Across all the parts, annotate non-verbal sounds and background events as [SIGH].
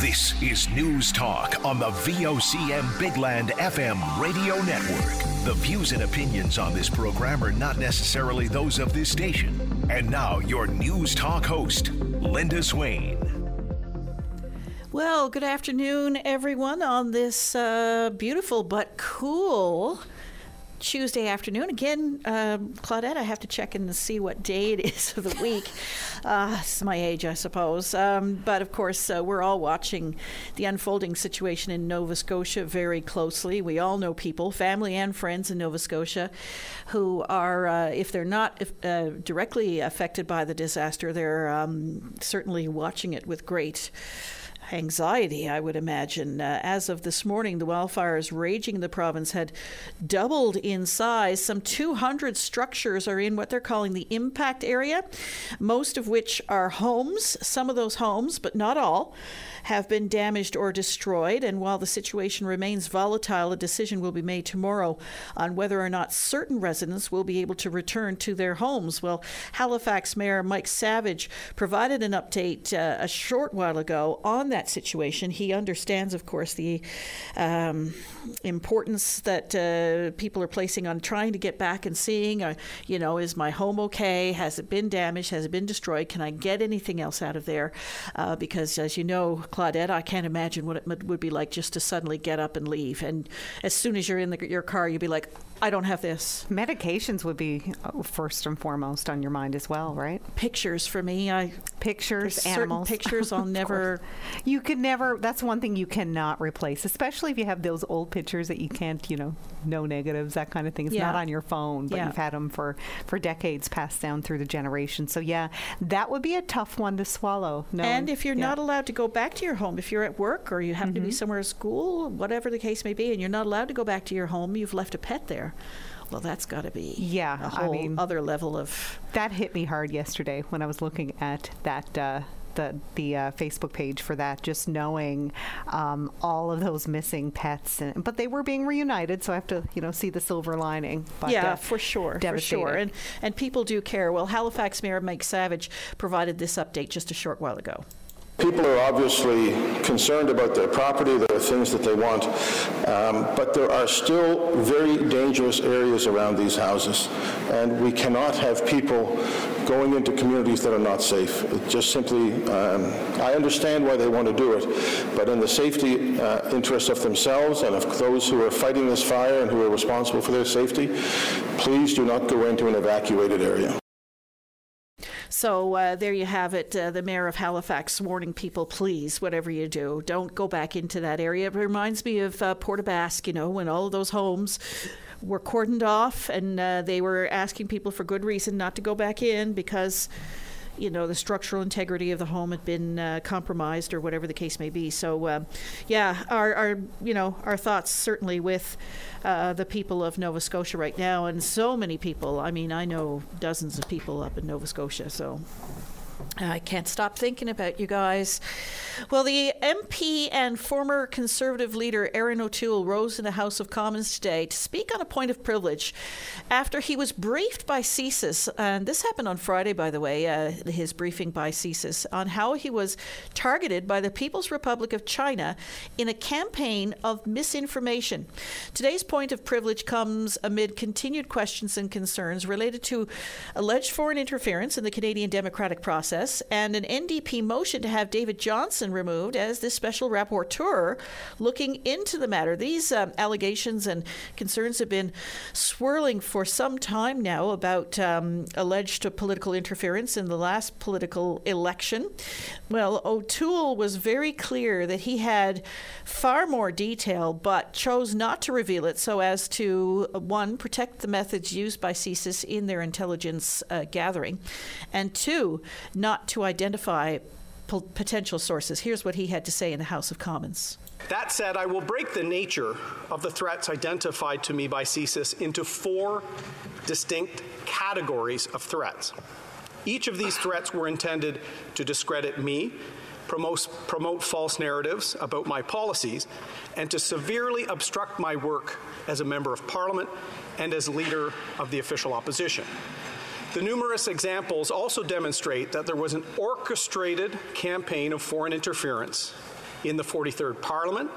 This is News Talk on the VOCM Bigland FM radio network. The views and opinions on this program are not necessarily those of this station. And now, your News Talk host, Linda Swain. Well, good afternoon, everyone, on this uh, beautiful but cool Tuesday afternoon. Again, uh, Claudette, I have to check in to see what day it is of the week. Uh, [LAUGHS] it's my age, I suppose. Um, but of course, uh, we're all watching the unfolding situation in Nova Scotia very closely. We all know people, family and friends in Nova Scotia, who are, uh, if they're not if, uh, directly affected by the disaster, they're um, certainly watching it with great anxiety, I would imagine. Uh, as of this morning, the wildfires raging in the province had doubled in size. Some 200 structures are in what they're calling the impact area, most of which are homes. Some of those homes, but not all, have been damaged or destroyed. And while the situation remains volatile, a decision will be made tomorrow on whether or not certain residents will be able to return to their homes. Well, Halifax Mayor Mike Savage provided an update uh, a short while ago on that situation. He understands, of course, the um, importance that uh, people are placing on trying to get back and seeing, uh, you know, is my home okay? Has it been damaged? Has it been destroyed? Can I get anything else out of there? Uh, because, as you know, Claudette, I can't imagine what it would be like just to suddenly get up and leave. And as soon as you're in the, your car, you'd be like, I don't have this. Medications would be uh, first and foremost on your mind as well, right? Pictures for me. I pictures, animals. [LAUGHS] pictures I'll never. You could never. That's one thing you cannot replace, especially if you have those old pictures that you can't, you know, no negatives, that kind of thing. It's Yeah. not on your phone, but Yeah. you've had them for for decades, passed down through the generations. So yeah, that would be a tough one to swallow. No, And if you're yeah. not allowed to go back to your home, if you're at work or you happen to be somewhere at school, whatever the case may be, and you're not allowed to go back to your home, you've left a pet there. Well, that's got to be Yeah, a I whole mean- other level of that hit me hard yesterday when I was looking at that. Uh, the the uh, Facebook page for that, just knowing um, all of those missing pets, and, but they were being reunited, so I have to you know see the silver lining. But, yeah, uh, for sure, for sure, and and people do care. Well, Halifax Mayor Mike Savage provided this update just a short while ago. People are obviously concerned about their property, there are things that they want, um, but there are still very dangerous areas around these houses, and we cannot have people going into communities that are not safe. It just simply, um, I understand why they want to do it, but in the safety uh, interest of themselves and of those who are fighting this fire and who are responsible for their safety, please do not go into an evacuated area. So uh, there you have it. Uh, the mayor of Halifax warning people, please, whatever you do, don't go back into that area. It reminds me of uh, you know, when all those homes were cordoned off and uh, they were asking people for good reason not to go back in because. You know the structural integrity of the home had been uh, compromised, or whatever the case may be. So, uh, yeah, our, our you know our thoughts certainly with uh, the people of Nova Scotia right now, and so many people. I mean, I know dozens of people up in Nova Scotia, so I can't stop thinking about you guys. Well, the MP and former Conservative leader Erin O'Toole rose in the House of Commons today to speak on a point of privilege after he was briefed by CSIS, and this happened on Friday, by the way, uh, his briefing by CSIS, on how he was targeted by the People's Republic of China in a campaign of misinformation. Today's point of privilege comes amid continued questions and concerns related to alleged foreign interference in the Canadian democratic process and an NDP motion to have David Johnston removed as the special rapporteur looking into the matter. These um, allegations and concerns have been swirling for some time now about um, alleged political interference in the last political election. Well, O'Toole was very clear that he had far more detail, but chose not to reveal it so as to, uh, one, protect the methods used by CSIS in their intelligence uh, gathering, and two, not to identify po- potential sources. Here's what he had to say in the House of Commons. That said, I will break the nature of the threats identified to me by CSIS into four distinct categories of threats. Each of these threats were intended to discredit me, promote, promote false narratives about my policies, and to severely obstruct my work as a Member of Parliament and as leader of the official opposition. The numerous examples also demonstrate that there was an orchestrated campaign of foreign interference in the 43rd Parliament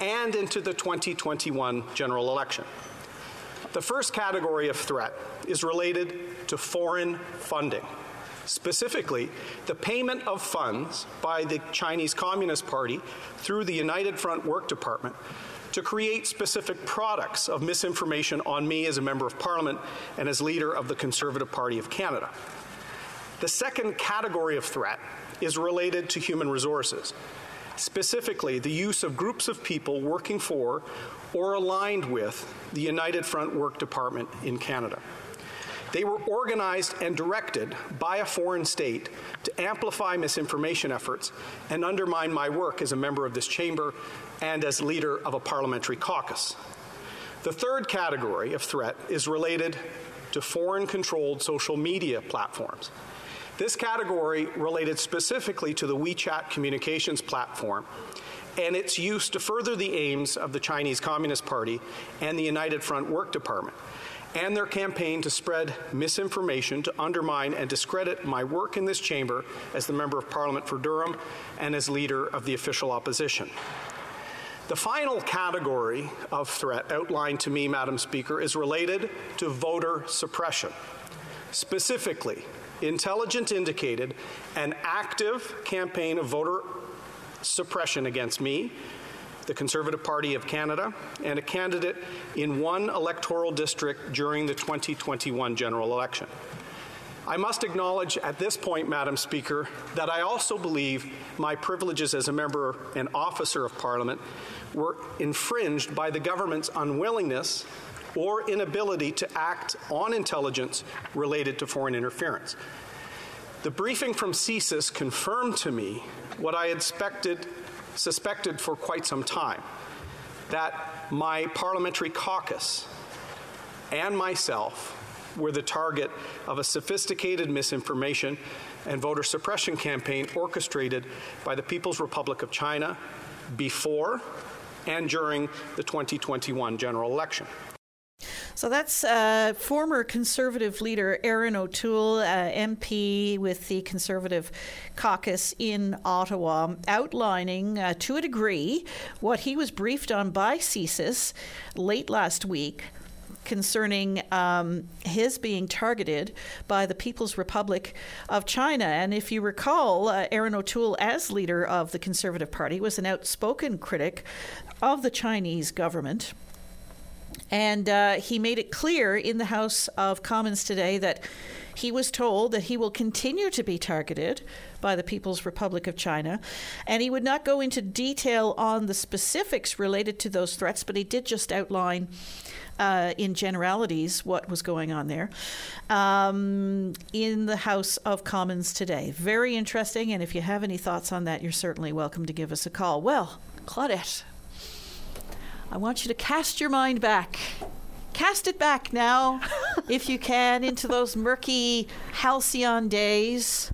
and into the 2021 general election. The first category of threat is related to foreign funding, specifically the payment of funds by the Chinese Communist Party through the United Front Work Department to create specific products of misinformation on me as a Member of Parliament and as leader of the Conservative Party of Canada. The second category of threat is related to human resources, specifically the use of groups of people working for or aligned with the United Front Work Department in Canada. They were organized and directed by a foreign state to amplify misinformation efforts and undermine my work as a member of this chamber and as leader of a parliamentary caucus. The third category of threat is related to foreign controlled social media platforms. This category related specifically to the WeChat communications platform and its use to further the aims of the Chinese Communist Party and the United Front Work Department, and their campaign to spread misinformation to undermine and discredit my work in this chamber as the Member of Parliament for Durham and as leader of the official opposition. The final category of threat outlined to me, Madam Speaker, is related to voter suppression. Specifically, intelligence indicated an active campaign of voter suppression against me, the Conservative Party of Canada, and a candidate in one electoral district during the 2021 general election. I must acknowledge at this point, Madam Speaker, that I also believe my privileges as a member and officer of Parliament were infringed by the government's unwillingness or inability to act on intelligence related to foreign interference. The briefing from CSIS confirmed to me what I had expected, suspected for quite some time that my parliamentary caucus and myself were the target of a sophisticated misinformation and voter suppression campaign orchestrated by the People's Republic of China before and during the 2021 general election. So that's uh, former Conservative leader Erin O'Toole, uh, MP with the Conservative caucus in Ottawa, outlining uh, to a degree what he was briefed on by CSIS late last week concerning um, his being targeted by the People's Republic of China. And if you recall, uh, Erin O'Toole, as leader of the Conservative Party, was an outspoken critic of the Chinese government. And uh, he made it clear in the House of Commons today that he was told that he will continue to be targeted by the People's Republic of China. And he would not go into detail on the specifics related to those threats, but he did just outline. Uh, in generalities, what was going on there um, in the House of Commons today. Very interesting. And if you have any thoughts on that, you're certainly welcome to give us a call. Well, Claudette, I want you to cast your mind back. Cast it back now, [LAUGHS] if you can, into those murky halcyon days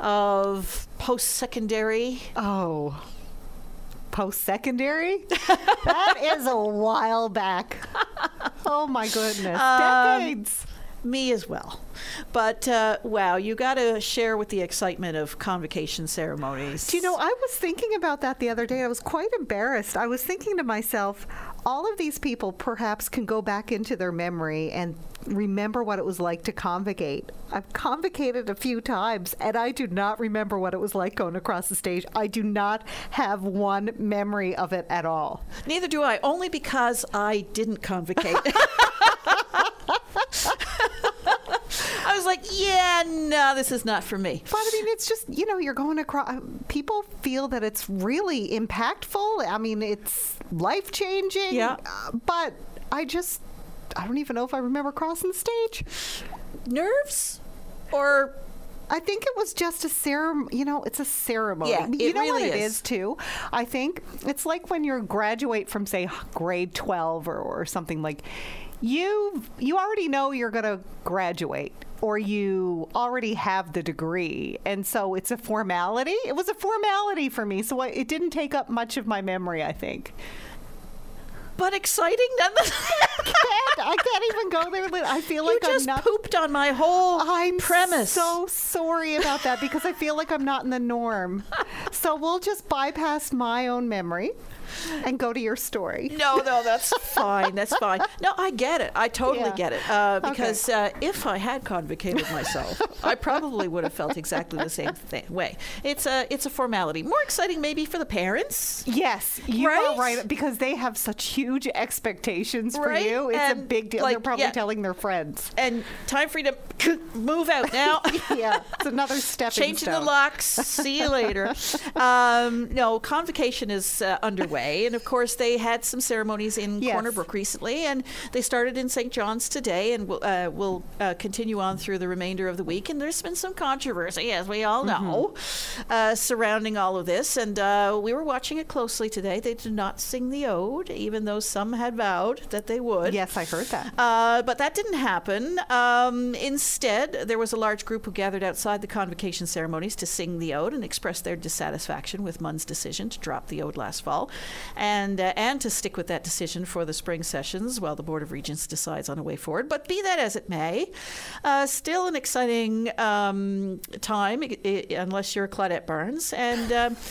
of post secondary. Oh, post secondary? [LAUGHS] that is a while back. [LAUGHS] Oh my goodness. Um, Decades. Me as well. But uh, wow, you got to share with the excitement of convocation ceremonies. Do you know, I was thinking about that the other day. I was quite embarrassed. I was thinking to myself, all of these people perhaps can go back into their memory and remember what it was like to convocate. I've convocated a few times and I do not remember what it was like going across the stage. I do not have one memory of it at all. Neither do I, only because I didn't convocate. [LAUGHS] I was like, yeah, no, this is not for me. But I mean, it's just, you know, you're going across, people feel that it's really impactful. I mean, it's life changing. Yeah. Uh, but I just, I don't even know if I remember crossing the stage. Nerves? Or I think it was just a ceremony. You know, it's a ceremony. Yeah, you know really what it is. is too. I think it's like when you graduate from say grade twelve or, or something like. You you already know you're going to graduate or you already have the degree and so it's a formality. It was a formality for me, so I, it didn't take up much of my memory, I think. But exciting nonetheless. [LAUGHS] can't. I can't even go there. I feel you like just I'm not. pooped on my whole I'm premise. so sorry about that because I feel like I'm not in the norm. so we'll just bypass my own memory [LAUGHS] and go to your story. No, no, that's [LAUGHS] fine. That's fine. No, I get it. I totally Yeah. get it. Uh, because uh, if I had convocated myself, I probably would have felt exactly the same thing, way. It's a it's a formality. More exciting maybe for the parents. Yes, you Right? are right because they have such huge expectations for Right? you. It's a big deal. like, They're probably yeah. telling their friends. And time for you to [LAUGHS] move out now. yeah, it's another step. Changing the locks. See you later. Um, no, convocation is uh, underway, and of course they had some ceremonies in Yes. Corner Brook recently, and they started in St. John's today, and will uh, will uh, continue on through the remainder of the week. And there's been some controversy, as we all Mm-hmm. know, uh, surrounding all of this. And uh, we were watching it closely today. They did not sing the ode, even though some had vowed that they would. Yes, I heard that. Uh, but that didn't happen. Um, instead, there was a large group who gathered outside the convocation ceremonies to sing the ode and express their dissatisfaction with MUN's decision to drop the ode last fall, and uh, and to stick with that decision for the spring sessions while the Board of Regents decides on a way forward. But be that as it may, uh, still an exciting um, time, i- i- unless you're Claudette Barnes and. Um, [LAUGHS]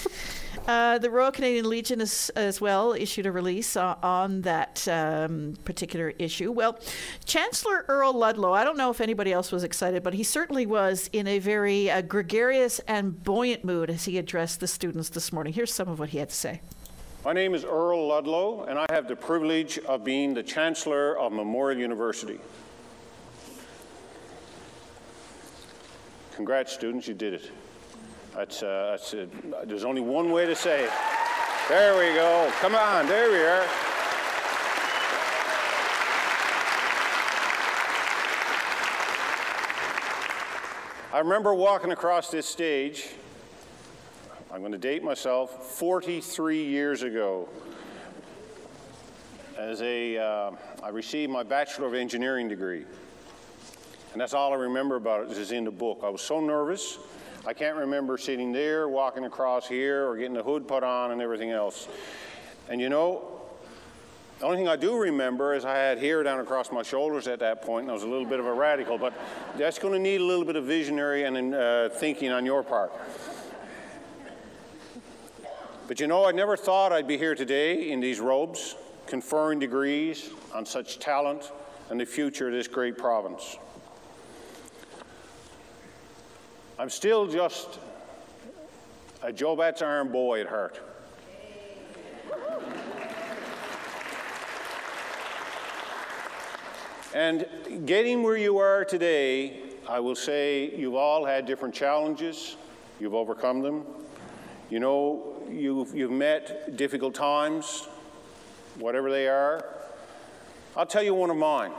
Uh, the Royal Canadian Legion has as well issued a release uh, on that um, particular issue. Well, Chancellor Earl Ludlow, I don't know if anybody else was excited, but he certainly was in a very uh, gregarious and buoyant mood as he addressed the students this morning. Here's some of what he had to say. My name is Earl Ludlow, and I have the privilege of being the Chancellor of Memorial University. Congrats, students, you did it. That's, uh, that's uh, there's only one way to say it. There we go. Come on, there we are. I remember walking across this stage I'm going to date myself 43 years ago. As a, uh, I received my Bachelor of Engineering degree. And that's all I remember about it is in the book. I was so nervous. I can't remember sitting there, walking across here, or getting the hood put on and everything else. And you know, the only thing I do remember is I had hair down across my shoulders at that point, and I was a little bit of a radical. But that's going to need a little bit of visionary and uh, thinking on your part. But you know, I never thought I'd be here today in these robes, conferring degrees on such talent and the future of this great province. I'm still just a Joe Batt's Arm boy at heart. And getting where you are today, I will say you've all had different challenges, you've overcome them. You know, you've, you've met difficult times, whatever they are. I'll tell you one of mine.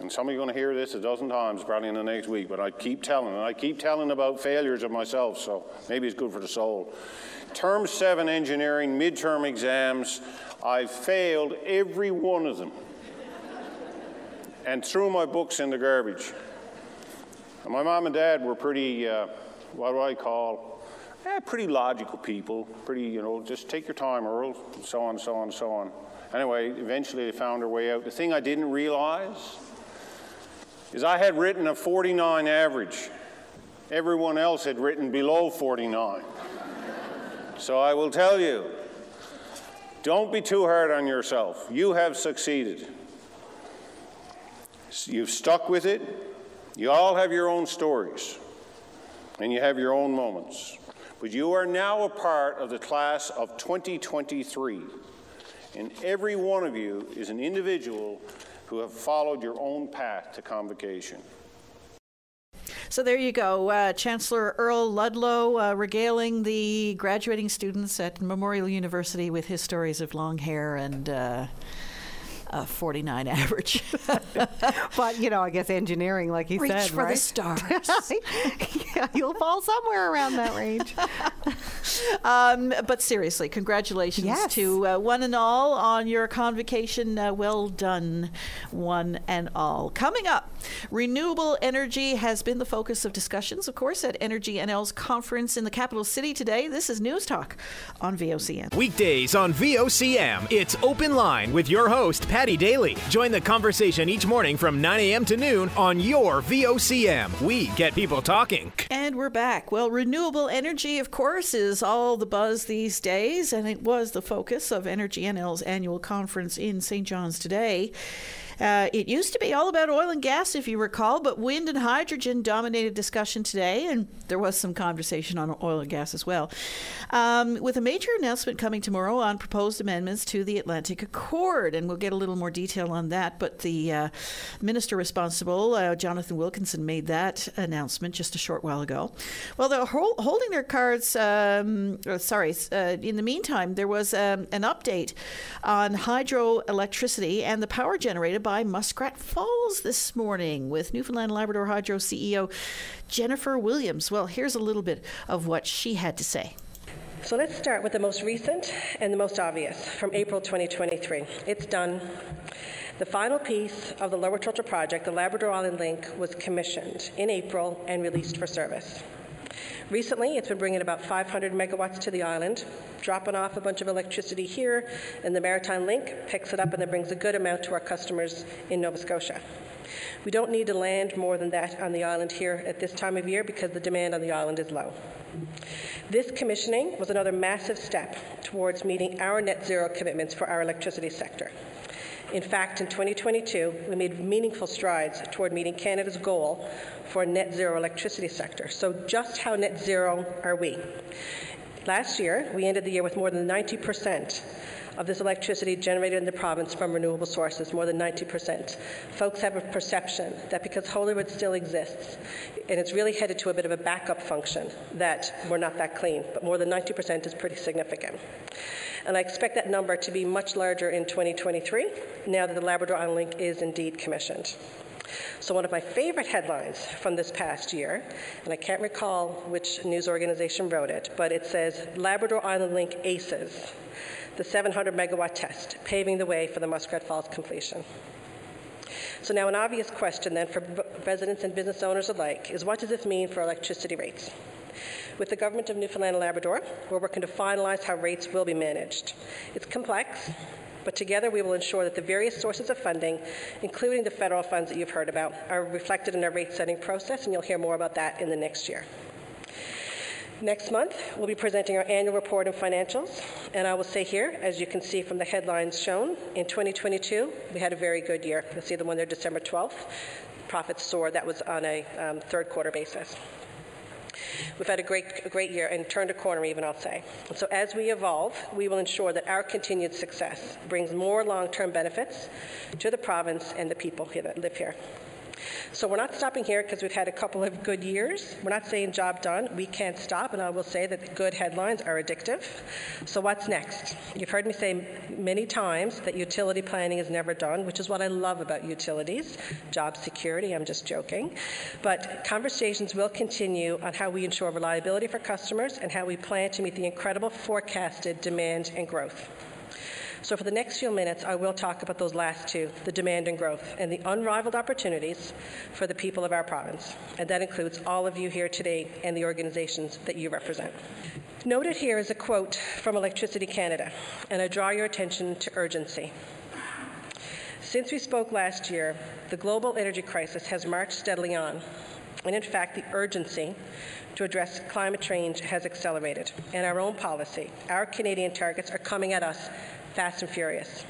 And some of you are going to hear this a dozen times probably in the next week, but I keep telling, and I keep telling about failures of myself, so maybe it's good for the soul. Term seven engineering midterm exams, I failed every one of them and threw my books in the garbage. And my mom and dad were pretty, uh, what do I call, eh, pretty logical people, pretty, you know, just take your time, Earl, so on, so on, so on. Anyway, eventually they found their way out. The thing I didn't realize is I had written a 49 average. Everyone else had written below 49. So I will tell you, don't be too hard on yourself. You have succeeded. You've stuck with it. You all have your own stories, and you have your own moments. But you are now a part of the class of 2023, and every one of you is an individual who have followed your own path to convocation. So there you go. Uh, Chancellor Earl Ludlow uh, regaling the graduating students at Memorial University with his stories of long hair and. Uh, a 49 average. [LAUGHS] but you know, I guess engineering, like you Reach said, for right? the stars. [LAUGHS] yeah, you'll fall somewhere around that range. [LAUGHS] Um, but seriously, congratulations Yes. to uh, one and all on your convocation. Uh, well done, one and all. Coming up, renewable energy has been the focus of discussions, of course, at Energy NL's conference in the capital city today. This is News Talk on VOCM. Weekdays on VOCM, it's Open Line with your host, Paddy Daly. Join the conversation each morning from 9 a.m. to noon on your VOCM. We get people talking. And we're back. Well, renewable energy, of course, is all the buzz these days, and it was the focus of Energy NL's annual conference in St. John's today. Uh, it used to be all about oil and gas, if you recall, but wind and hydrogen dominated discussion today, and there was some conversation on oil and gas as well. Um, with a major announcement coming tomorrow on proposed amendments to the Atlantic Accord, and we'll get a little more detail on that. But the uh, minister responsible, uh, Jonathan Wilkinson, made that announcement just a short while ago. Well, they're hol- holding their cards. Um, sorry, uh, in the meantime, there was um, an update on hydroelectricity and the power generated by Muskrat Falls this morning with Newfoundland Labrador Hydro CEO Jennifer Williams. Well, here's a little bit of what she had to say. So let's start with the most recent and the most obvious from April 2023. It's done. The final piece of the Lower Churchill project, the Labrador Island Link, was commissioned in April and released for service. Recently, it's been bringing about 500 megawatts to the island, dropping off a bunch of electricity here, and the Maritime Link picks it up and then brings a good amount to our customers in Nova Scotia. We don't need to land more than that on the island here at this time of year because the demand on the island is low. This commissioning was another massive step towards meeting our net zero commitments for our electricity sector. In fact, in 2022, we made meaningful strides toward meeting Canada's goal for a net zero electricity sector. So, just how net zero are we? Last year, we ended the year with more than 90% of this electricity generated in the province from renewable sources, more than 90%. Folks have a perception that because Holyrood still exists, and it's really headed to a bit of a backup function, that we're not that clean, but more than 90% is pretty significant. And I expect that number to be much larger in 2023, now that the Labrador Island Link is indeed commissioned. So, one of my favorite headlines from this past year, and I can't recall which news organization wrote it, but it says Labrador Island Link ACES, the 700 megawatt test, paving the way for the Muskrat Falls completion. So, now an obvious question then for residents and business owners alike is what does this mean for electricity rates? With the Government of Newfoundland and Labrador, we're working to finalise how rates will be managed. It's complex, but together we will ensure that the various sources of funding, including the federal funds that you've heard about, are reflected in our rate setting process, and you'll hear more about that in the next year. Next month, we'll be presenting our annual report and financials, and I will say here, as you can see from the headlines shown, in 2022, we had a very good year. You'll see the one there December 12th. Profits soared. That was on a um, third quarter basis. We've had a great, a great year and turned a corner, even I'll say. So, as we evolve, we will ensure that our continued success brings more long term benefits to the province and the people here that live here. So we're not stopping here because we've had a couple of good years. We're not saying job done. We can't stop, and I will say that good headlines are addictive. So what's next? You've heard me say many times that utility planning is never done, which is what I love about utilities. Job security, I'm just joking. But conversations will continue on how we ensure reliability for customers and how we plan to meet the incredible forecasted demand and growth. So, for the next few minutes, I will talk about those last two the demand and growth and the unrivaled opportunities for the people of our province. And that includes all of you here today and the organizations that you represent. Noted here is a quote from Electricity Canada, and I draw your attention to urgency. Since we spoke last year, the global energy crisis has marched steadily on. And in fact, the urgency to address climate change has accelerated. And our own policy, our Canadian targets, are coming at us fast and furious.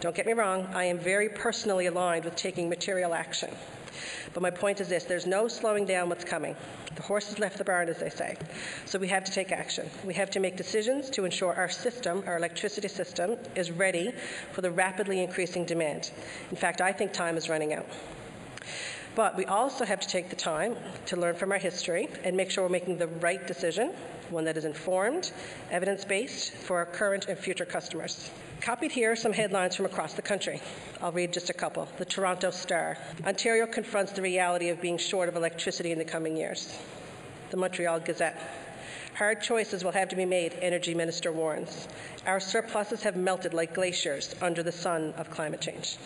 Don't get me wrong, I am very personally aligned with taking material action. But my point is this there's no slowing down what's coming. The horse has left the barn, as they say. So we have to take action. We have to make decisions to ensure our system, our electricity system, is ready for the rapidly increasing demand. In fact, I think time is running out. But we also have to take the time to learn from our history and make sure we're making the right decision, one that is informed, evidence based for our current and future customers. Copied here are some headlines from across the country. I'll read just a couple. The Toronto Star Ontario confronts the reality of being short of electricity in the coming years. The Montreal Gazette Hard choices will have to be made, Energy Minister warns. Our surpluses have melted like glaciers under the sun of climate change.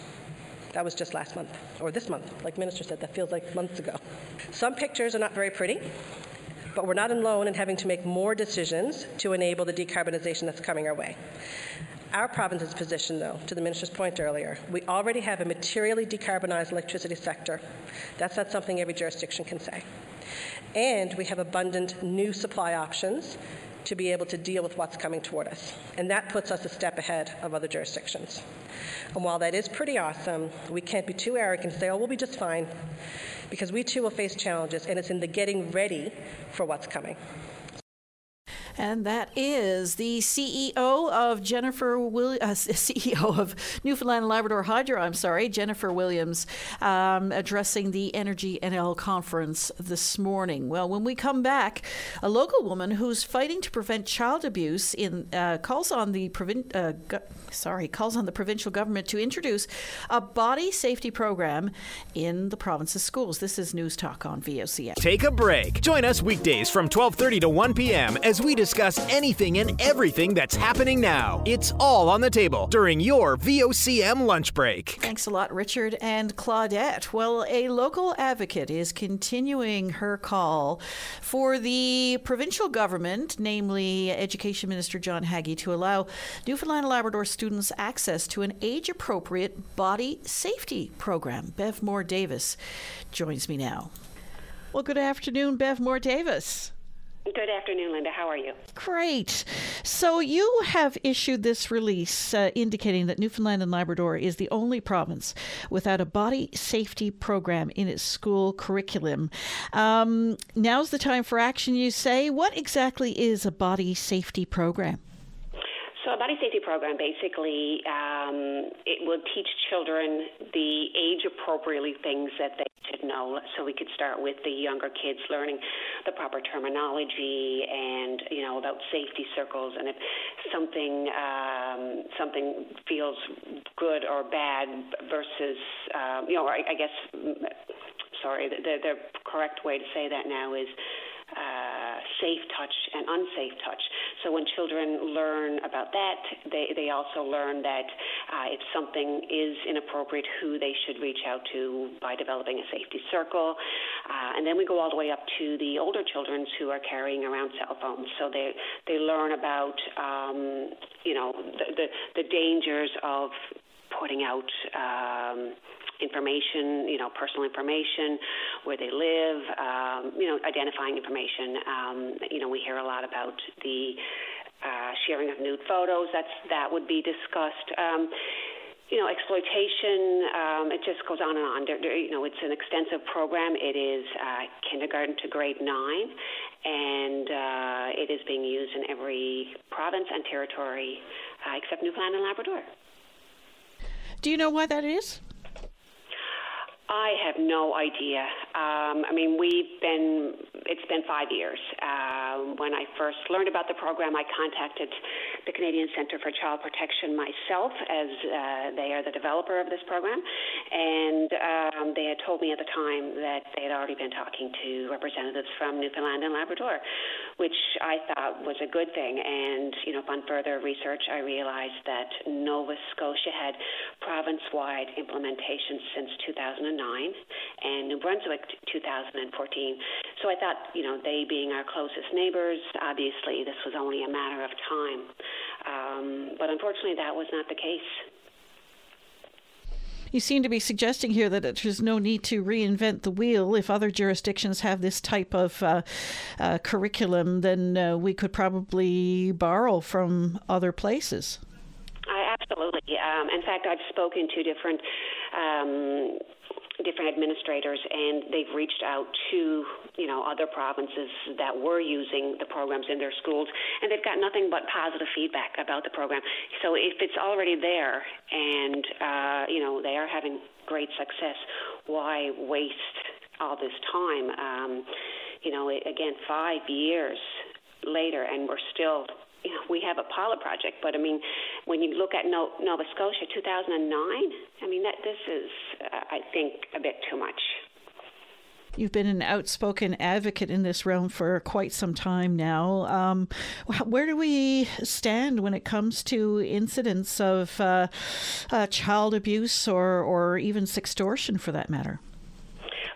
That was just last month, or this month. Like Minister said, that feels like months ago. Some pictures are not very pretty, but we're not alone in having to make more decisions to enable the decarbonization that's coming our way. Our province's position, though, to the Minister's point earlier, we already have a materially decarbonized electricity sector. That's not something every jurisdiction can say and we have abundant new supply options to be able to deal with what's coming toward us. And that puts us a step ahead of other jurisdictions. And while that is pretty awesome, we can't be too arrogant and say, oh, we'll be just fine, because we too will face challenges, and it's in the getting ready for what's coming. And that is the CEO of Jennifer Will- uh, [LAUGHS] CEO of Newfoundland and Labrador Hydro. I'm sorry, Jennifer Williams, um, addressing the Energy NL conference this morning. Well, when we come back, a local woman who's fighting to prevent child abuse in uh, calls on the provin- uh, go- sorry calls on the provincial government to introduce a body safety program in the province's schools. This is News Talk on VOCM. Take a break. Join us weekdays from 12:30 to 1 p.m. as we discuss anything and everything that's happening now. It's all on the table during your VOCM lunch break. Thanks a lot, Richard and Claudette. Well, a local advocate is continuing her call for the provincial government, namely Education Minister John Haggie, to allow Newfoundland and Labrador students access to an age appropriate body safety program. Bev Moore Davis joins me now. Well, good afternoon, Bev Moore Davis. Good afternoon, Linda. How are you? Great. So, you have issued this release uh, indicating that Newfoundland and Labrador is the only province without a body safety program in its school curriculum. Um, now's the time for action, you say. What exactly is a body safety program? So, a body safety program basically um, it will teach children the age appropriately things that they should know. So, we could start with the younger kids learning the proper terminology and you know about safety circles, and if something um, something feels good or bad versus um, you know, I, I guess sorry, the, the correct way to say that now is uh, safe touch and unsafe touch. So when children learn about that, they, they also learn that uh, if something is inappropriate, who they should reach out to by developing a safety circle. Uh, and then we go all the way up to the older children who are carrying around cell phones. So they, they learn about, um, you know, the, the, the dangers of putting out um, information, you know, personal information, where they live, um, you know, identifying information. Um, you know, we hear a lot about the uh, sharing of nude photos. That's that would be discussed. Um, you know, exploitation, um, it just goes on and on. There, there, you know, it's an extensive program. It is uh, kindergarten to grade nine, and uh, it is being used in every province and territory uh, except Newfoundland and Labrador. Do you know why that is? I have no idea. Um, I mean, we've been, it's been five years. Uh, when I first learned about the program, I contacted the Canadian Centre for Child Protection myself, as uh, they are the developer of this program. And um, they had told me at the time that they had already been talking to representatives from Newfoundland and Labrador, which I thought was a good thing. And, you know, upon further research, I realized that Nova Scotia had province wide implementation since 2009 and New Brunswick 2014. So I thought, you know, they being our closest neighbors, obviously this was only a matter of time. Um, but unfortunately, that was not the case. You seem to be suggesting here that there's no need to reinvent the wheel. If other jurisdictions have this type of uh, uh, curriculum, then uh, we could probably borrow from other places. I absolutely. Um, in fact, I've spoken to different um, different administrators, and they've reached out to you know other provinces that were using the programs in their schools, and they've got nothing but positive feedback about the program. So if it's already there, and uh, you know they are having great success, why waste all this time? Um, you know, again, five years later, and we're still you know, we have a pilot project, but I mean, when you look at no- Nova Scotia, 2009, I mean, that this is, uh, I think, a bit too much. You've been an outspoken advocate in this realm for quite some time now. Um, where do we stand when it comes to incidents of uh, uh, child abuse or, or even sextortion, for that matter?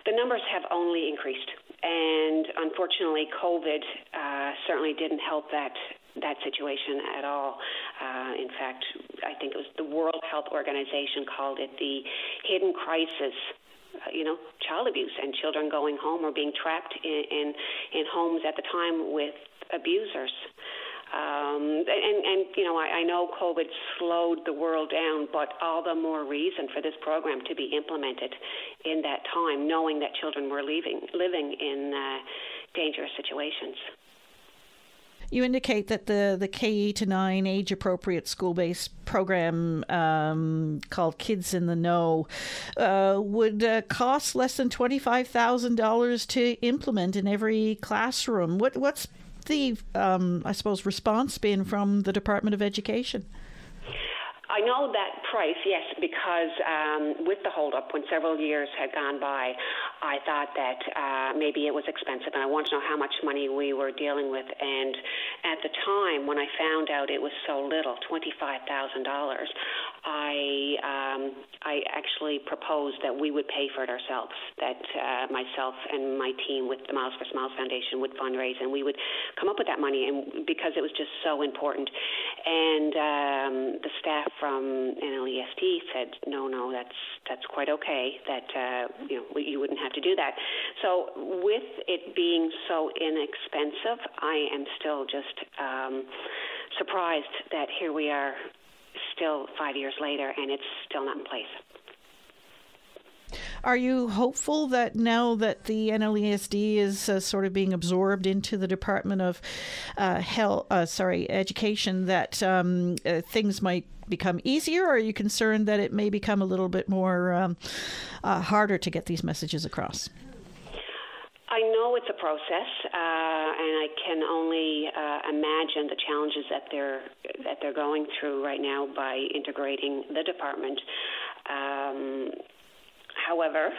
The numbers have only increased. And unfortunately, COVID uh, certainly didn't help that that situation at all. Uh, in fact, I think it was the World Health Organization called it the hidden crisis. Uh, you know, child abuse and children going home or being trapped in in, in homes at the time with abusers. Um, and, and, you know, I, I know COVID slowed the world down, but all the more reason for this program to be implemented in that time, knowing that children were leaving, living in uh, dangerous situations. You indicate that the, the KE to 9 age appropriate school based program um, called Kids in the Know uh, would uh, cost less than $25,000 to implement in every classroom. What, what's the, um, I suppose, response been from the Department of Education? I know that price, yes, because um, with the holdup, when several years had gone by, I thought that uh, maybe it was expensive, and I wanted to know how much money we were dealing with. And at the time, when I found out it was so little, twenty-five thousand dollars, I um, I actually proposed that we would pay for it ourselves. That uh, myself and my team with the Miles for Smiles Foundation would fundraise, and we would come up with that money, and because it was just so important. And um, the staff from NLESD said, no, no, that's that's quite okay. That uh, you know you wouldn't have to do that. So with it being so inexpensive, I am still just um, surprised that here we are still five years later and it's still not in place. Are you hopeful that now that the NLESD is uh, sort of being absorbed into the Department of uh, Health, uh, sorry, Education, that um, uh, things might become easier? Or are you concerned that it may become a little bit more um, uh, harder to get these messages across? I know it's a process, uh, and I can only uh, imagine the challenges that they're that they're going through right now by integrating the department. Um, however,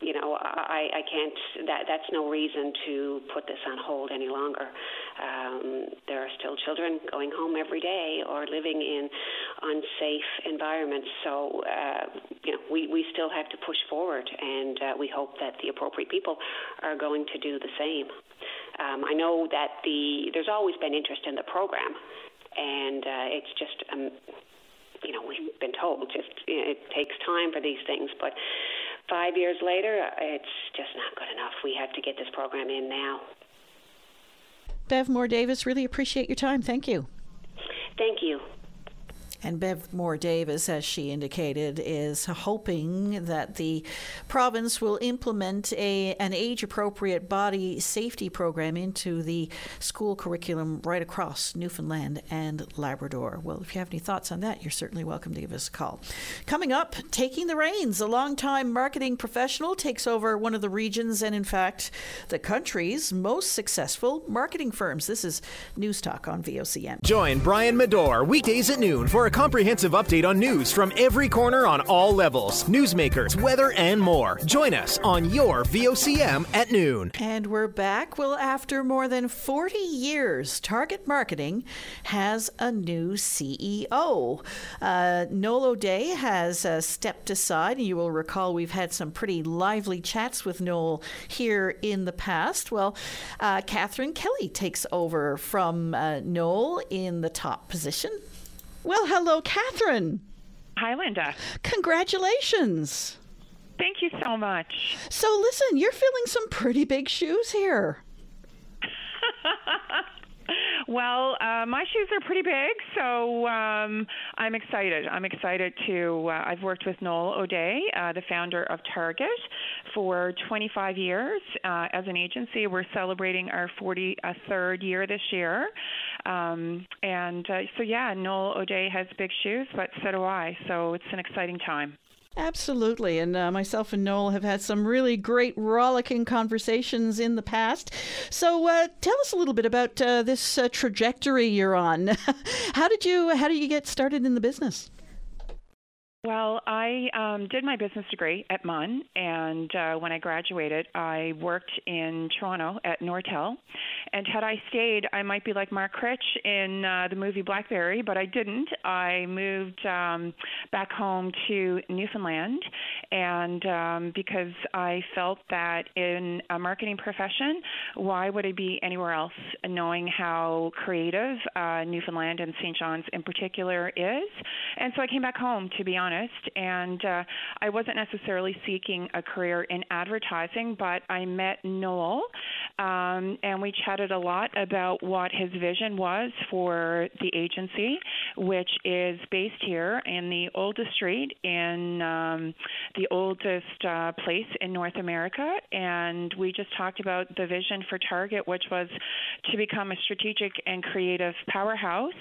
you know, I, I can't. That that's no reason to put this on hold any longer. Um, there are still children going home every day or living in unsafe environments. So, uh, you know, we we still have to push forward, and uh, we hope that the appropriate people are going to do the same. Um, I know that the there's always been interest in the program, and uh, it's just. Um, you know, we've been told just it takes time for these things, but five years later, it's just not good enough. We have to get this program in now. Bev Moore Davis, really appreciate your time. Thank you. Thank you. And Bev Moore Davis, as she indicated, is hoping that the province will implement a an age appropriate body safety program into the school curriculum right across Newfoundland and Labrador. Well, if you have any thoughts on that, you're certainly welcome to give us a call. Coming up, taking the reins, a longtime marketing professional takes over one of the regions and, in fact, the country's most successful marketing firms. This is News Talk on VOCM. Join Brian Medore weekdays at noon for a comprehensive update on news from every corner on all levels, newsmakers, weather, and more. Join us on your VOCM at noon. And we're back. Well, after more than 40 years, Target Marketing has a new CEO. Uh, Noel O'Dea has uh, stepped aside. You will recall we've had some pretty lively chats with Noel here in the past. Well, uh, Catherine Kelly takes over from uh, Noel in the top position. Well, hello, Catherine. Hi, Linda. Congratulations. Thank you so much. So, listen, you're filling some pretty big shoes here. [LAUGHS] Well, uh, my shoes are pretty big, so um, I'm excited. I'm excited to. Uh, I've worked with Noel O'Dea, uh, the founder of Target, for 25 years uh, as an agency. We're celebrating our 43rd year this year, um, and uh, so yeah, Noel O'Dea has big shoes, but so do I. So it's an exciting time. Absolutely. And uh, myself and Noel have had some really great, rollicking conversations in the past. So uh, tell us a little bit about uh, this uh, trajectory you're on. [LAUGHS] how did you How did you get started in the business? Well, I um, did my business degree at MUN, and uh, when I graduated, I worked in Toronto at Nortel. And had I stayed, I might be like Mark Critch in uh, the movie Blackberry, but I didn't. I moved um, back home to Newfoundland, and um, because I felt that in a marketing profession, why would I be anywhere else, knowing how creative uh, Newfoundland and St. John's in particular is? And so I came back home, to be honest, and uh, I wasn't necessarily seeking a career in advertising, but I met Noel, um, and we chatted a lot about what his vision was for the agency, which is based here in the oldest street in um, the oldest uh, place in North America. And we just talked about the vision for Target, which was to become a strategic and creative powerhouse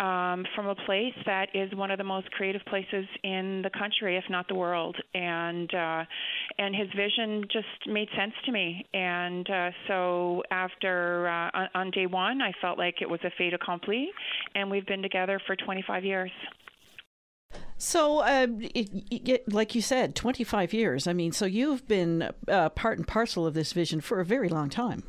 um, from a place that is one of the most creative places in the country, if not the world. And uh, and his vision just made sense to me. And uh, so after uh, on, on day one, I felt like it was a fait accompli, and we've been together for 25 years. So, uh, it, it, like you said, 25 years. I mean, so you've been uh, part and parcel of this vision for a very long time.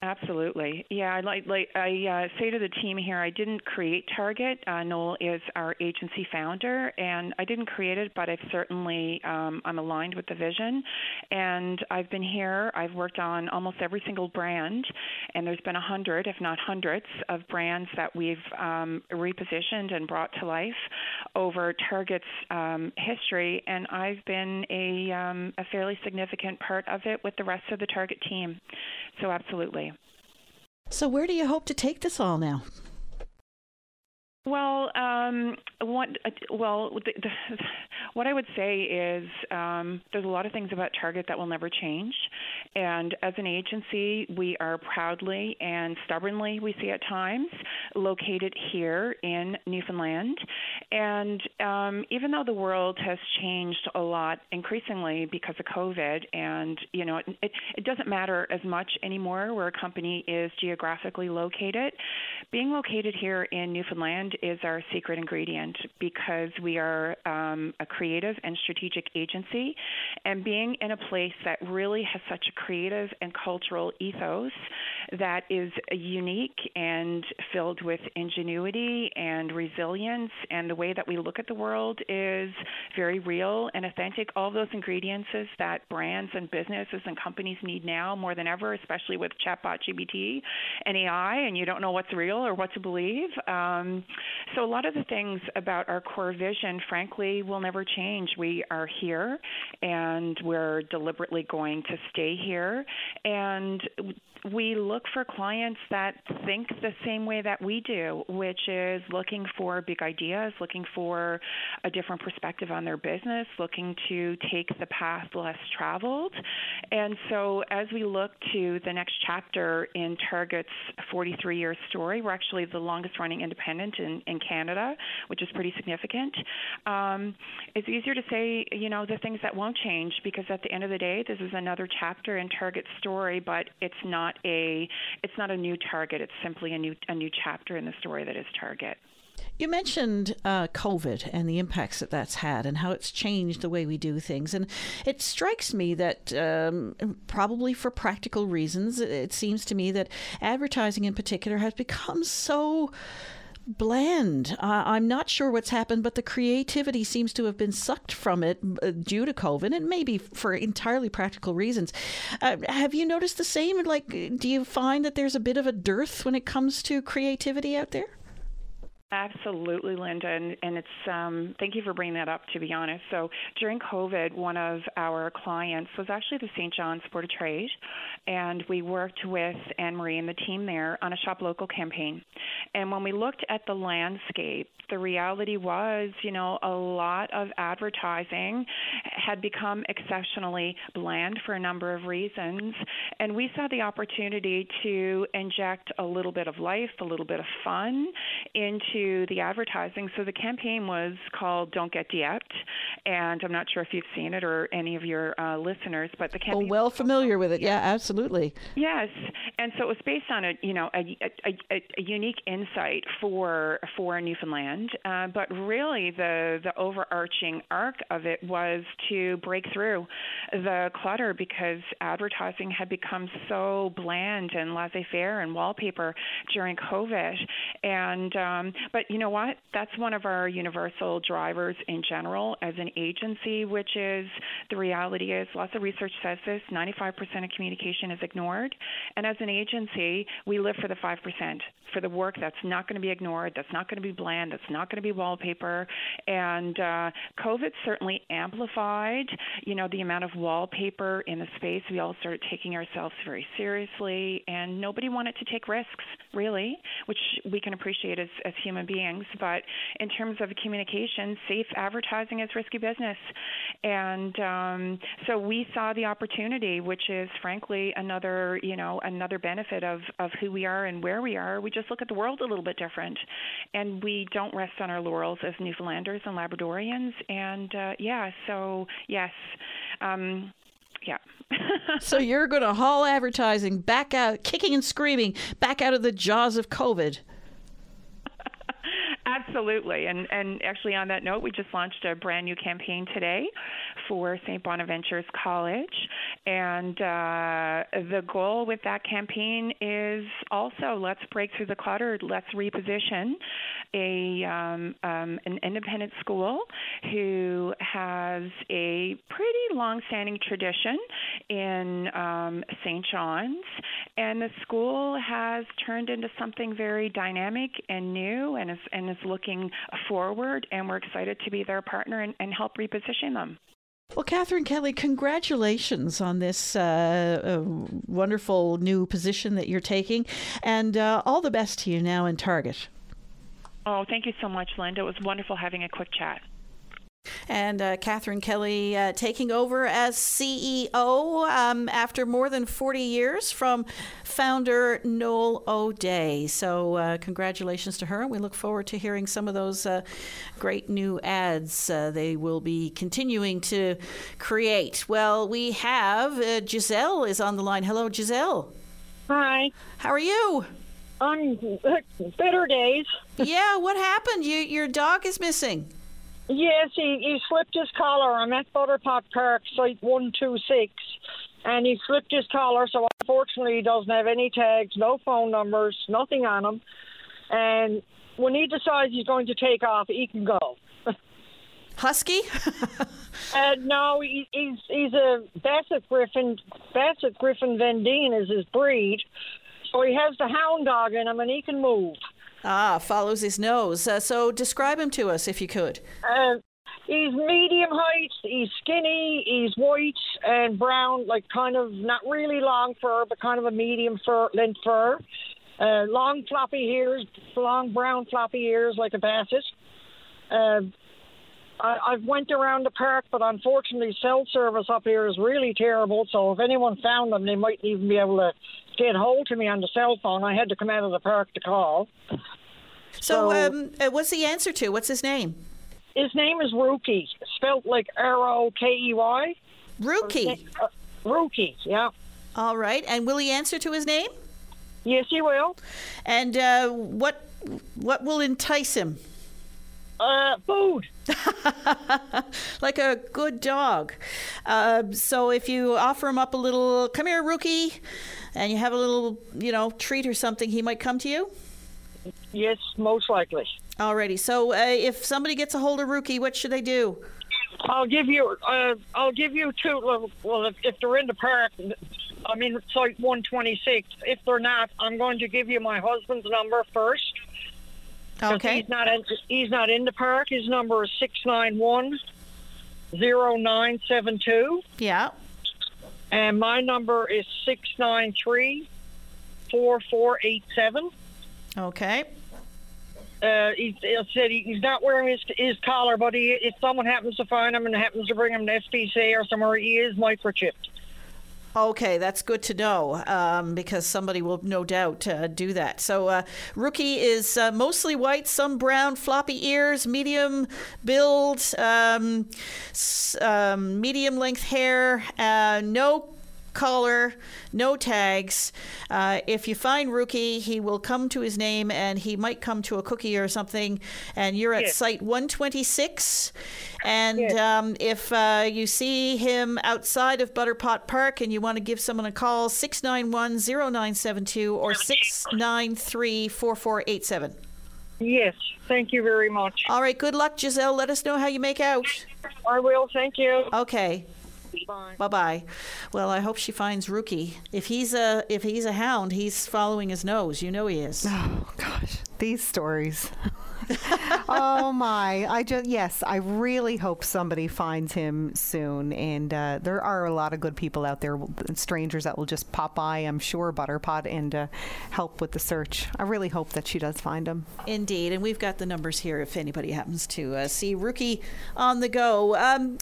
Absolutely, yeah. I like like I uh, say to the team here, I didn't create Target. Uh, Noel is our agency founder, and I didn't create it, but I've certainly um, I'm aligned with the vision, and I've been here. I've worked on almost every single brand, and there's been a hundred, if not hundreds, of brands that we've um, repositioned and brought to life over Target's um, history, and I've been a um, a fairly significant part of it with the rest of the Target team. So absolutely. So, where do you hope to take this all now? Well, um, what well, the, the, what I would say is um, there's a lot of things about Target that will never change, and as an agency, we are proudly and stubbornly, we see at times, located here in Newfoundland. And um, even though the world has changed a lot, increasingly because of COVID, and you know, it, it doesn't matter as much anymore where a company is geographically located. Being located here in Newfoundland is our secret ingredient because we are um, a creative and strategic agency, and being in a place that really has such a creative and cultural ethos that is unique and filled with ingenuity and resilience, and the way that we look at the world is very real and authentic. All those ingredients that brands and businesses and companies need now more than ever, especially with chatbot GPT and AI, and you don't know what's real or what to believe. Um, so, a lot of the things about our core vision, frankly, will never change. We are here and we're deliberately going to stay here. And we look for clients that think the same way that we do, which is looking for big ideas, looking for a different perspective on their business, looking to take the path less traveled. And so, as we look to the next chapter in Target's 43 year story, we're actually the longest running independent in, in Canada, which is pretty significant. Um, it's easier to say, you know, the things that won't change because at the end of the day, this is another chapter in Target's story, but it's not a it's not a new target. It's simply a new a new chapter in the story that is Target. You mentioned uh, COVID and the impacts that that's had and how it's changed the way we do things. And it strikes me that, um, probably for practical reasons, it seems to me that advertising in particular has become so bland. Uh, I'm not sure what's happened, but the creativity seems to have been sucked from it uh, due to COVID, and maybe for entirely practical reasons. Uh, have you noticed the same? Like, do you find that there's a bit of a dearth when it comes to creativity out there? Absolutely, Linda, and, and it's um, thank you for bringing that up. To be honest, so during COVID, one of our clients was actually the St. John's Board of Trade, and we worked with Anne Marie and the team there on a shop local campaign. And when we looked at the landscape, the reality was, you know, a lot of advertising had become exceptionally bland for a number of reasons, and we saw the opportunity to inject a little bit of life, a little bit of fun into the advertising. So the campaign was called "Don't Get de and I'm not sure if you've seen it or any of your uh, listeners, but the campaign. Oh, well familiar with it. Yeah, absolutely. Yes, and so it was based on a you know a, a, a, a unique insight for for Newfoundland, uh, but really the the overarching arc of it was to break through the clutter because advertising had become so bland and laissez-faire and wallpaper during COVID, and um, but you know what? That's one of our universal drivers in general as an agency, which is the reality is lots of research says this 95% of communication is ignored. And as an agency, we live for the 5%, for the work that's not going to be ignored, that's not going to be bland, that's not going to be wallpaper. And uh, COVID certainly amplified, you know, the amount of wallpaper in the space. We all started taking ourselves very seriously, and nobody wanted to take risks, really, which we can appreciate as, as human beings. But in terms of communication, safe advertising is risky business. And um, so we saw the opportunity, which is frankly another, you know, another benefit of, of who we are and where we are. We just look at the world a little bit different. And we don't rest on our laurels as Newfoundlanders and Labradorians. And uh, yeah, so yes. Um, yeah. [LAUGHS] so you're going to haul advertising back out, kicking and screaming, back out of the jaws of COVID. [LAUGHS] Absolutely. And and actually on that note, we just launched a brand new campaign today for St. Bonaventure's College. And uh, the goal with that campaign is also let's break through the clutter, let's reposition a um, um, an independent school who has a pretty long-standing tradition in um, St. John's, and the school has turned into something very dynamic and new, and is and is looking forward. And we're excited to be their partner and, and help reposition them. Well, Catherine Kelly, congratulations on this uh, uh, wonderful new position that you're taking, and uh, all the best to you now in Target. Oh, thank you so much, Linda. It was wonderful having a quick chat. And uh, Catherine Kelly uh, taking over as CEO um, after more than 40 years from founder Noel O'Dea. So, uh, congratulations to her. and We look forward to hearing some of those uh, great new ads uh, they will be continuing to create. Well, we have uh, Giselle is on the line. Hello, Giselle. Hi. How are you? On better days. yeah, what happened? You, your dog is missing. Yes, he, he slipped his collar. I'm at Butterpot Park, site 126, and he slipped his collar, so unfortunately he doesn't have any tags, no phone numbers, nothing on him. And when he decides he's going to take off, he can go. [LAUGHS] Husky? uh, no, he, he's he's a Basset Griffon. Basset Griffon Vendéen is his breed, so he has the hound dog in him, and he can move. Ah, follows his nose. Uh, so describe him to us, if you could. Uh, he's medium height. He's skinny. He's white and brown, like kind of not really long fur, but kind of a medium fur, length fur. Uh, long floppy ears, long brown floppy ears like a basset. Uh, I, I've went around the park, but unfortunately, cell service up here is really terrible. So if anyone found them, they mightn't even be able to get hold to me on the cell phone. I had to come out of the park to call. So, so um, uh, what's the answer to? What's his name? His name is Rookie, spelled like R O K E Y. Rookie. Uh, Rookie, yeah. All right, and will he answer to his name? Yes, he will. And uh, what what will entice him? Uh, food. [LAUGHS] like a good dog. Uh, so if you offer him up a little, come here, rookie, and you have a little, you know, treat or something, he might come to you? Yes, most likely. Alrighty. So uh, if somebody gets a hold of Rookie, what should they do? I'll give you. Uh, I'll give you two. Well, if, if they're in the park, I mean, it's like 126. If they're not, I'm going to give you my husband's number first. Okay. He's not in, he's not in the park. His number is six nine one zero nine seven two. Yeah. And my number is six nine three four four eight seven. Okay. Uh, he, he said he, he's not wearing his his collar, but he, if someone happens to find him and happens to bring him to SPCA or somewhere, he is microchipped. Okay, that's good to know um, because somebody will no doubt uh, do that. So, uh, Rookie is uh, mostly white, some brown, floppy ears, medium build, um, um, medium length hair, uh, no collar, no tags. Uh, if you find Rookie, he will come to his name and he might come to a cookie or something. And you're at Yes. site 126. And um, if uh, you see him outside of Butterpot Park and you want to give someone a call, 691 0972 or 693 4487. Yes, thank you very much. All right, good luck, Giselle. Let us know how you make out. I will. Thank you. Okay. Bye. Bye bye. Well, I hope she finds Rookie. If he's a if he's a hound, he's following his nose. You know he is. Oh gosh, these stories. [LAUGHS] oh my! I just yes, I really hope somebody finds him soon. And uh, there are a lot of good people out there, strangers that will just pop by. I'm sure Butterpot and uh, help with the search. I really hope that she does find him. Indeed, and we've got the numbers here if anybody happens to uh, see Rookie on the go. Um,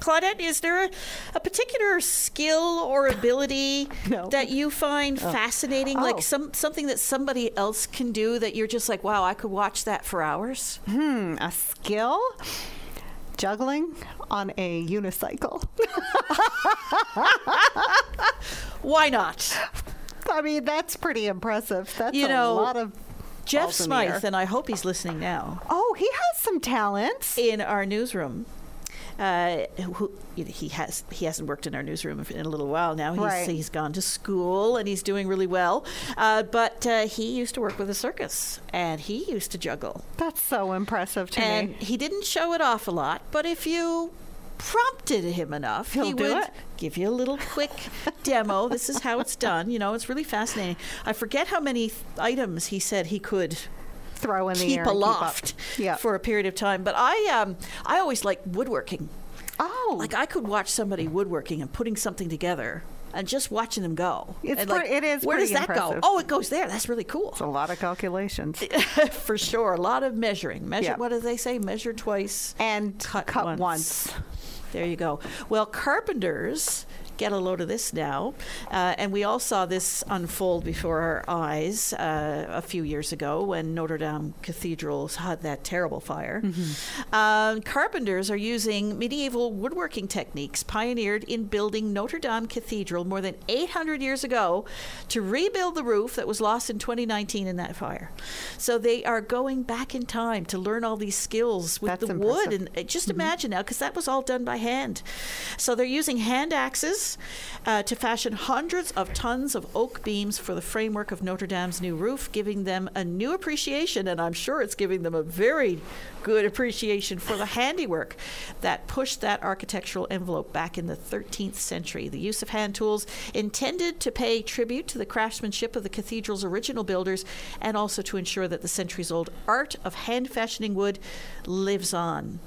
Claudette, is there a, a particular skill or ability [LAUGHS] No. that you find fascinating, Oh. like some something that somebody else can do that you're just like, wow, I could watch that for hours? Hmm, a skill. Juggling on a unicycle. [LAUGHS] Why not? I mean, that's pretty impressive. That's You know, a lot of Jeff balls in the air. Smythe, and I hope he's listening now. Oh, he has some talents. in our newsroom. Uh, who, he has he hasn't worked in our newsroom in a little while now. He's, Right. he's gone to school and he's doing really well. Uh, but uh, he used to work with a circus and he used to juggle. That's so impressive to and me. And he didn't show it off a lot, but if you prompted him enough, He'll he would it? give you a little quick [LAUGHS] demo. This is how it's done. You know, it's really fascinating. I forget how many th- items he said he could Throw in the keep air. aloft Yeah. for a period of time. But I um I always like woodworking. Oh, Like I could watch somebody woodworking and putting something together and just watching them go. It's and pre- it is Where does that go? Oh, it goes there. That's really cool. it's a lot of calculations. [LAUGHS] For sure, a lot of measuring. Measure. Yeah. What do they say? Measure twice. and Cut cut, once. once. There you go. Well, carpenters get a load of this now, uh, and we all saw this unfold before our eyes uh, a few years ago when Notre Dame Cathedral had that terrible fire. Um, carpenters are using medieval woodworking techniques pioneered in building Notre Dame Cathedral more than 800 years ago to rebuild the roof that was lost in 2019 in that fire. So they are going back in time to learn all these skills with That's the wood impressive. and uh, just imagine now, because that was all done by hand. So they're using hand axes uh, to fashion hundreds of tons of oak beams for the framework of Notre Dame's new roof, giving them a new appreciation, and I'm sure it's giving them a very good appreciation for the handiwork that pushed that architectural envelope back in the 13th century. The use of hand tools intended to pay tribute to the craftsmanship of the cathedral's original builders and also to ensure that the centuries old art of hand fashioning wood lives on.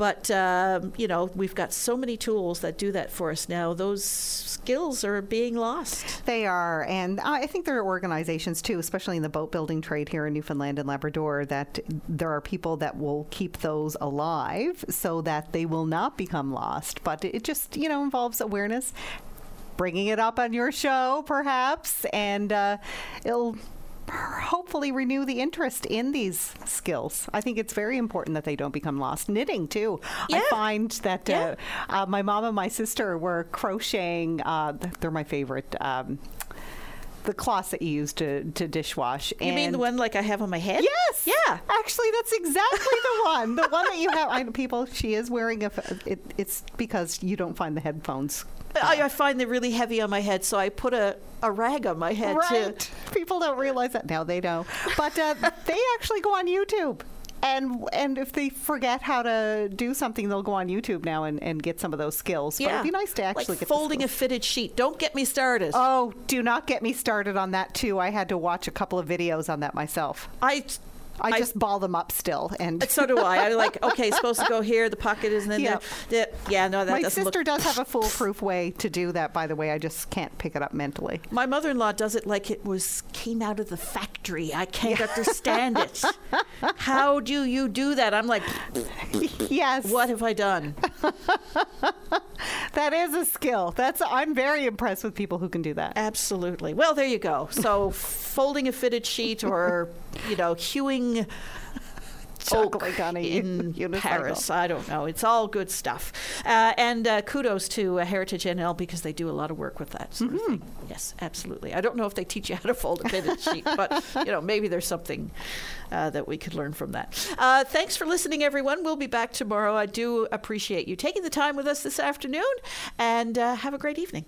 But, um, you know, we've got so many tools that do that for us now. Those skills are being lost. They are, and I think there are organizations too, especially in the boat building trade here in Newfoundland and Labrador, that there are people that will keep those alive so that they will not become lost. But it just, you know, involves awareness, bringing it up on your show, perhaps, and uh, it'll [LAUGHS] hopefully renew the interest in these skills. I think it's very important that they don't become lost. Knitting too. I find that Yeah. uh, uh, my mom and my sister were crocheting. Uh, they're my favorite. Um, the cloths that you use to, to dishwash. You mean the one like I have on my head? Yes. Yeah. Actually, that's exactly the one. The one that you have. I people. She is wearing a. It, it's because you don't find the headphones. I, I find they're really heavy on my head, so I put a, a rag on my head Right. to. People don't realize that now. They know, but uh, they actually go on YouTube. And and if they forget how to do something, they'll go on YouTube now and, and get some of those skills. But it'd be nice to actually like get folding a fitted sheet. Don't get me started. Oh, do not get me started on that too. I had to watch a couple of videos on that myself. I I, just ball them up still, and uh, So do I. I'm like [LAUGHS] okay, it's supposed to go here. The pocket isn't in Yeah. there. Yeah, no, that my doesn't sister look. does have a [LAUGHS] foolproof way to do that. By the way, I just can't pick it up mentally. My mother-in-law does it like it was came out of the factory. I can't understand it. [LAUGHS] How do you do that? I'm like, yes. what have I done? That is a skill. That's I'm very impressed with people who can do that. Absolutely. Well, there you go. So, folding a fitted sheet, or you know, hewing oak on a in unicycle. Paris. I don't know. It's all good stuff. Uh, and uh, kudos to uh, Heritage NL because they do a lot of work with that sort of thing. Yes, absolutely. I don't know if they teach you how to fold a fitted [LAUGHS] sheet, but you know, maybe there's something uh, that we could learn from that. Uh, thanks for listening, everyone. We'll be back tomorrow. I do appreciate you taking the time with us this afternoon, and uh, have a great evening.